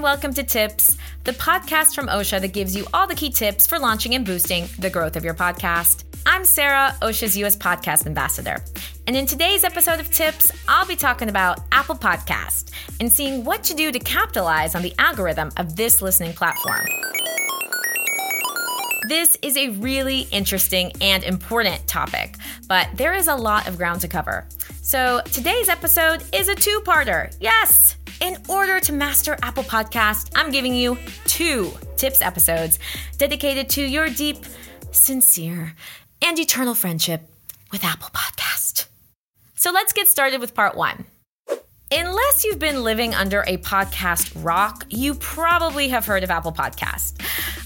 and welcome to Tips, the podcast from Ausha that gives you all the key tips for launching and boosting the growth of your podcast. I'm Sarah, Ausha's US Podcast Ambassador. And in today's episode of Tips, I'll be talking about Apple Podcast and seeing what to do to capitalize on the algorithm of this listening platform. This is a really interesting and important topic, but there is a lot of ground to cover. So today's episode is a two parter. Yes! In order to master Apple Podcast, I'm giving you two tips episodes dedicated to your deep, sincere, and eternal friendship with Apple Podcast. So let's get started with part one. Unless you've been living under a podcast rock, you probably have heard of Apple Podcast.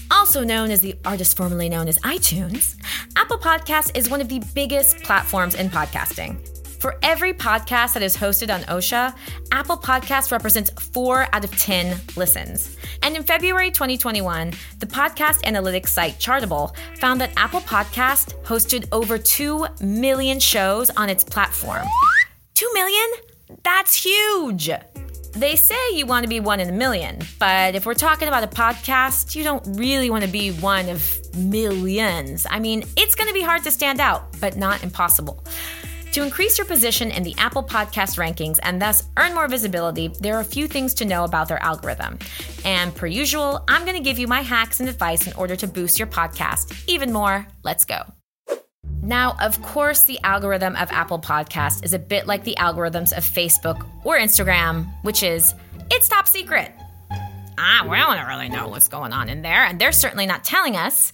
Also known as the artist formerly known as iTunes, Apple Podcast is one of the biggest platforms in podcasting. For every podcast that is hosted on Ausha, Apple Podcast represents 4 out of 10 listens. And in February 2021, the podcast analytics site Chartable found that Apple Podcast hosted over 2 million shows on its platform. 2 million? That's huge! They say you want to be one in a million, but if we're talking about a podcast, you don't really want to be one of millions. I mean, it's going to be hard to stand out, but not impossible. To increase your position in the Apple Podcast rankings and thus earn more visibility, there are a few things to know about their algorithm. And per usual, I'm going to give you my hacks and advice in order to boost your podcast even more. Let's go. Now, of course, the algorithm of Apple Podcast is a bit like the algorithms of Facebook or Instagram, which is it's top secret. Ah, we don't really know what's going on in there, and they're certainly not telling us.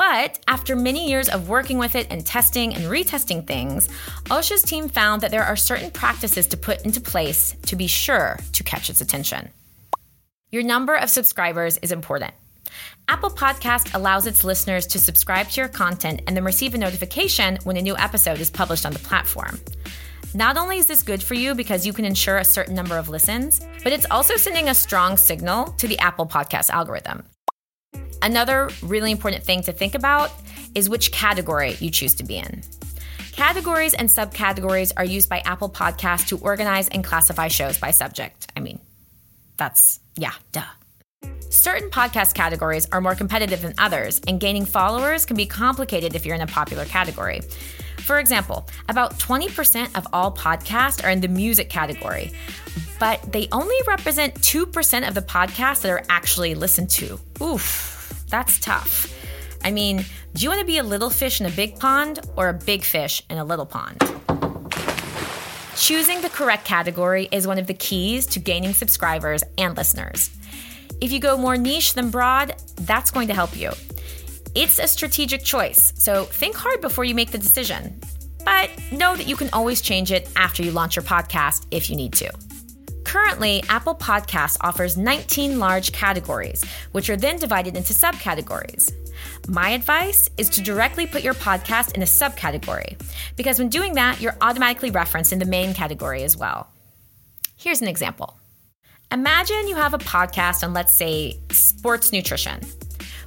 But after many years of working with it and testing and retesting things, Ausha's team found that there are certain practices to put into place to be sure to catch its attention. Your number of subscribers is important. Apple Podcast allows its listeners to subscribe to your content and then receive a notification when a new episode is published on the platform. Not only is this good for you because you can ensure a certain number of listens, but it's also sending a strong signal to the Apple Podcast algorithm. Another really important thing to think about is which category you choose to be in. Categories and subcategories are used by Apple Podcasts to organize and classify shows by subject. I mean, that's, yeah, duh. Certain podcast categories are more competitive than others, and gaining followers can be complicated if you're in a popular category. For example, about 20% of all podcasts are in the music category, but they only represent 2% of the podcasts that are actually listened to. Oof, that's tough. I mean, do you want to be a little fish in a big pond or a big fish in a little pond? Choosing the correct category is one of the keys to gaining subscribers and listeners. If you go more niche than broad, that's going to help you. It's a strategic choice, so think hard before you make the decision. But know that you can always change it after you launch your podcast if you need to. Currently, Apple Podcasts offers 19 large categories, which are then divided into subcategories. My advice is to directly put your podcast in a subcategory, because when doing that, you're automatically referenced in the main category as well. Here's an example. Imagine you have a podcast on, let's say, sports nutrition.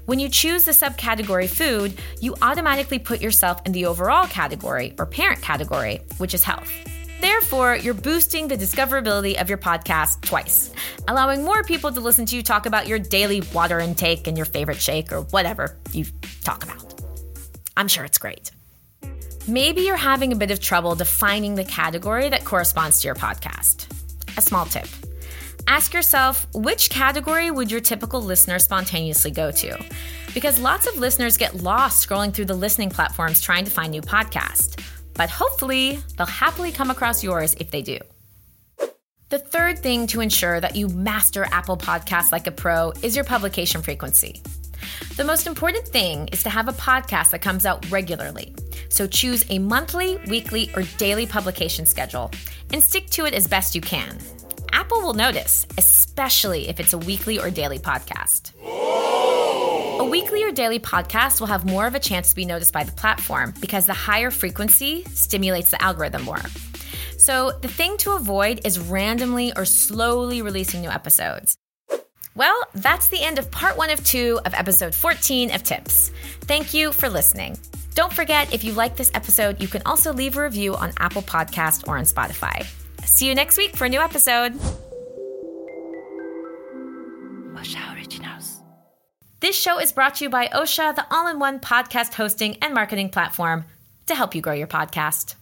When you choose the subcategory food, you automatically put yourself in the overall category or parent category, which is health. Therefore, you're boosting the discoverability of your podcast twice, allowing more people to listen to you talk about your daily water intake and your favorite shake or whatever you talk about. I'm sure it's great. Maybe you're having a bit of trouble defining the category that corresponds to your podcast. A small tip Ask yourself which category would your typical listener spontaneously go to? Because lots of listeners get lost scrolling through the listening platforms trying to find new podcasts. But hopefully, they'll happily come across yours if they do. The third thing to ensure that you master Apple Podcasts like a pro is your publication frequency. The most important thing is to have a podcast that comes out regularly. So choose a monthly, weekly, or daily publication schedule and stick to it as best you can. Apple will notice, especially if it's a weekly or daily podcast. A weekly or daily podcast will have more of a chance to be noticed by the platform because the higher frequency stimulates the algorithm more. So, the thing to avoid is randomly or slowly releasing new episodes. Well, that's the end of part one of two of episode 14 of Tips. Thank you for listening. Don't forget, if you like this episode, you can also leave a review on Apple Podcast or on Spotify. See you next week for a new episode. Originals. This show is brought to you by Ausha, the all in one podcast hosting and marketing platform to help you grow your podcast.